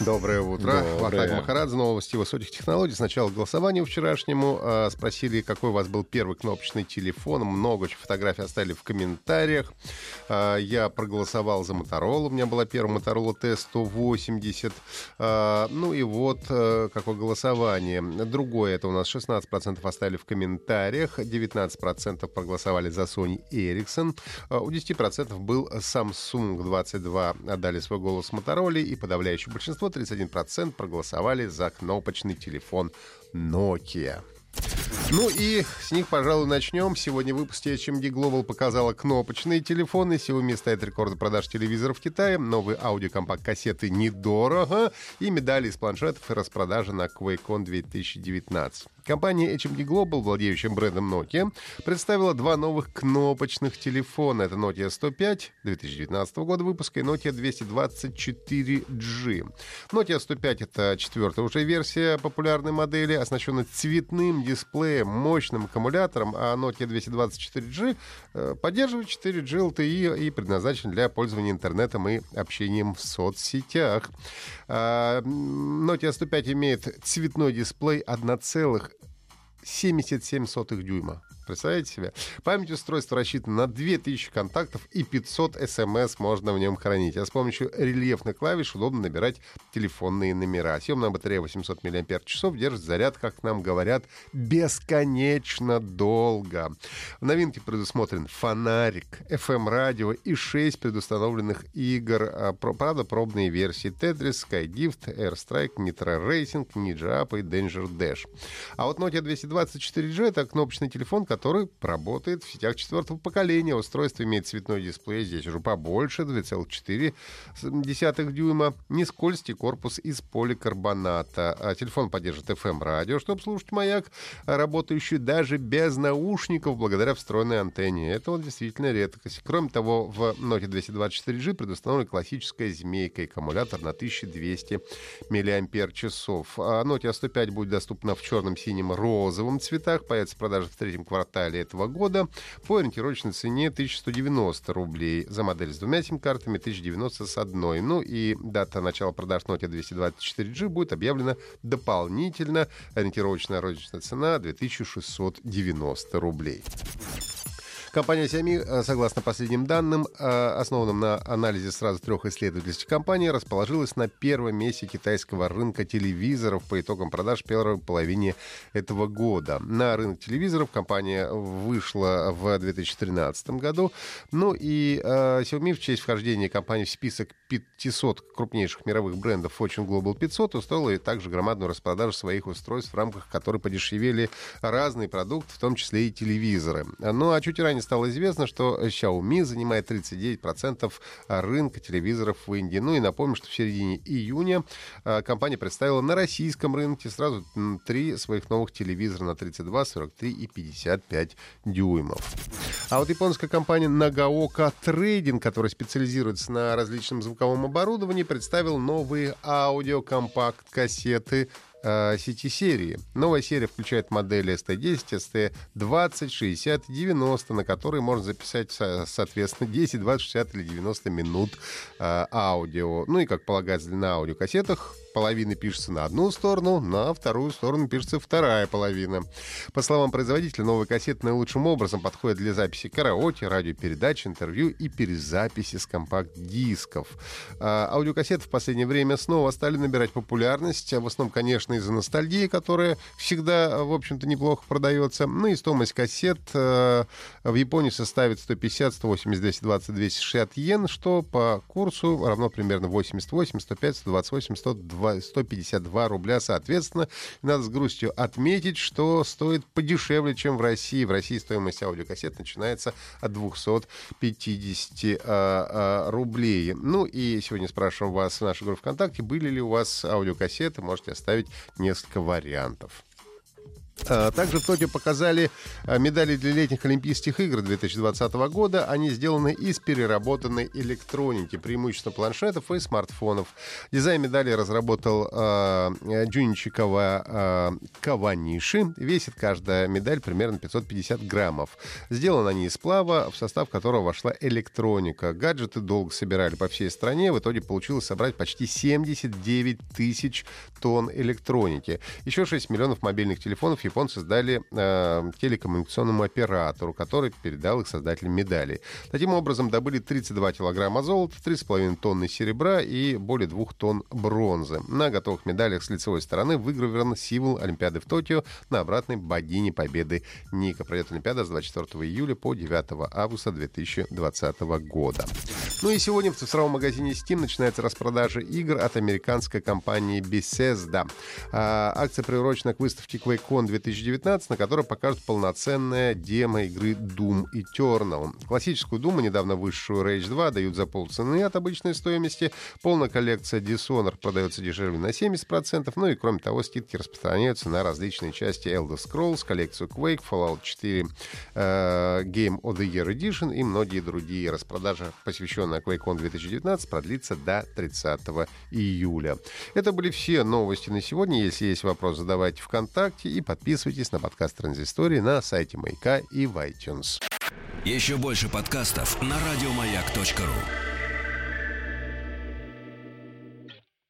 Доброе утро. Вахтанг Махарадзе, новости высоких технологий. Сначала голосованию вчерашнему. Э, спросили, какой у вас был первый кнопочный телефон. Много фотографий оставили в комментариях. Э, я проголосовал за Motorola. У меня была первая Motorola T180. Э, ну и вот какое голосование. Другое, это у нас 16% оставили в комментариях. 19% проголосовали за Sony Ericsson. У 10% был Samsung 22. Отдали свой голос Motorola. И подавляющее большинство 31% проголосовали за кнопочный телефон Nokia. Ну и с них, пожалуй, начнем. Сегодня в выпуске HMD Global показала кнопочные телефоны. Xiaomi ставит рекорды продаж телевизоров в Китае. Новые аудиокомпакт-кассеты недорого. И медали из планшетов и распродажа на QuakeCon 2019. Компания HMD Global, владеющая брендом Nokia, представила два новых кнопочных телефона. Это Nokia 105 2019 года выпуска и Nokia 224G. Nokia 105 — это четвертая уже версия популярной модели, оснащенная цветным дисплеем, мощным аккумулятором, а Nokia 224G э, поддерживает 4G LTE и предназначен для пользования интернетом и общением в соцсетях. А, Nokia 105 имеет цветной дисплей 1,77 дюйма. Представляете себе? Память устройства рассчитана на 2000 контактов и 500 смс можно в нем хранить. А с помощью рельефных клавиш удобно набирать телефонные номера. Съемная батарея 800 мАч держит заряд, как нам говорят, бесконечно долго. В новинке предусмотрен фонарик, FM-радио и 6 предустановленных игр. А, правда, пробные версии Tetris, Skydift, Airstrike, Nitro Racing, Ninja Up и Danger Dash. А вот Nokia 224G — это кнопочный телефон, который который работает в сетях четвертого поколения. Устройство имеет цветной дисплей, здесь уже побольше, 2,4 дюйма. Не скользкий корпус из поликарбоната. А телефон поддержит FM-радио, чтобы слушать маяк, работающий даже без наушников благодаря встроенной антенне. Это вот действительно редкость. Кроме того, в Nokia 224G предустановлена классическая змейка, аккумулятор на 1200 мАч. Nokia 105 будет доступна в черном, синем, розовом цветах. Появится продажа в третьем квартале квартале этого года по ориентировочной цене 1190 рублей. За модель с двумя сим-картами 1090 с одной. Ну и дата начала продаж Nokia 224G будет объявлена дополнительно. Ориентировочная розничная цена 2690 рублей. Компания Xiaomi, э, согласно последним данным, э, основанным на анализе сразу трех исследовательских компаний, расположилась на первом месте китайского рынка телевизоров по итогам продаж первой половине этого года. На рынок телевизоров компания вышла в 2013 году. Ну и э, Xiaomi в честь вхождения компании в список 500 крупнейших мировых брендов Fortune Global 500 устроила также громадную распродажу своих устройств, в рамках которой подешевели разные продукты, в том числе и телевизоры. Ну а чуть ранее ранее стало известно, что Xiaomi занимает 39% рынка телевизоров в Индии. Ну и напомню, что в середине июня а, компания представила на российском рынке сразу три своих новых телевизора на 32, 43 и 55 дюймов. А вот японская компания Nagaoka Trading, которая специализируется на различном звуковом оборудовании, представила новые аудиокомпакт-кассеты сети серии. Новая серия включает модели ST10, ST20, 60, 90, на которые можно записать, соответственно, 10, 20, 60 или 90 минут э, аудио. Ну и, как полагается, на аудиокассетах половины пишется на одну сторону, на вторую сторону пишется вторая половина. По словам производителя, новые кассеты наилучшим образом подходят для записи караоке, радиопередач, интервью и перезаписи с компакт-дисков. А, аудиокассеты в последнее время снова стали набирать популярность, в основном, конечно, из-за ностальгии, которая всегда, в общем-то, неплохо продается. Ну и стоимость кассет э, в Японии составит 150, 180, 220, 260 йен, что по курсу равно примерно 88, 105, 128, 120 152 рубля соответственно. Надо с грустью отметить, что стоит подешевле, чем в России. В России стоимость аудиокассет начинается от 250 а, а, рублей. Ну и сегодня спрашиваем вас в нашей группе ВКонтакте, были ли у вас аудиокассеты. Можете оставить несколько вариантов. А, также в Токио показали а, медали для летних Олимпийских игр 2020 года. Они сделаны из переработанной электроники, преимущественно планшетов и смартфонов. Дизайн медали разработал э, Джуничи э, Каваниши. Весит каждая медаль примерно 550 граммов. Сделаны они из сплава, в состав которого вошла электроника. Гаджеты долго собирали по всей стране. В итоге получилось собрать почти 79 тысяч тонн электроники. Еще 6 миллионов мобильных телефонов японцы сдали э, телекоммуникационному оператору, который передал их создателям медалей. Таким образом, добыли 32 килограмма золота, 3,5 тонны серебра и более 2 тонн бронзы. На готовых медалях с лицевой стороны выгравирован символ Олимпиады в Токио на обратной богине Победы Ника. Пройдет Олимпиада с 24 июля по 9 августа 2020 года. Ну и сегодня в цифровом магазине Steam начинается распродажа игр от американской компании Bethesda. А, акция приурочена к выставке QuakeCon 2019, на которой покажут полноценная демо игры Doom Eternal. Классическую Doom, недавно высшую Rage 2, дают за полцены от обычной стоимости. Полная коллекция Dishonored продается дешевле на 70%. Ну и кроме того, скидки распространяются на различные части Elder Scrolls, коллекцию Quake, Fallout 4, э, Game of the Year Edition и многие другие. Распродажа, посвященная QuakeCon 2019, продлится до 30 июля. Это были все новости на сегодня. Если есть вопрос, задавайте ВКонтакте и подписывайтесь на подкаст Транзистории на сайте Маяка и в iTunes. Еще больше подкастов на радиомаяк.ру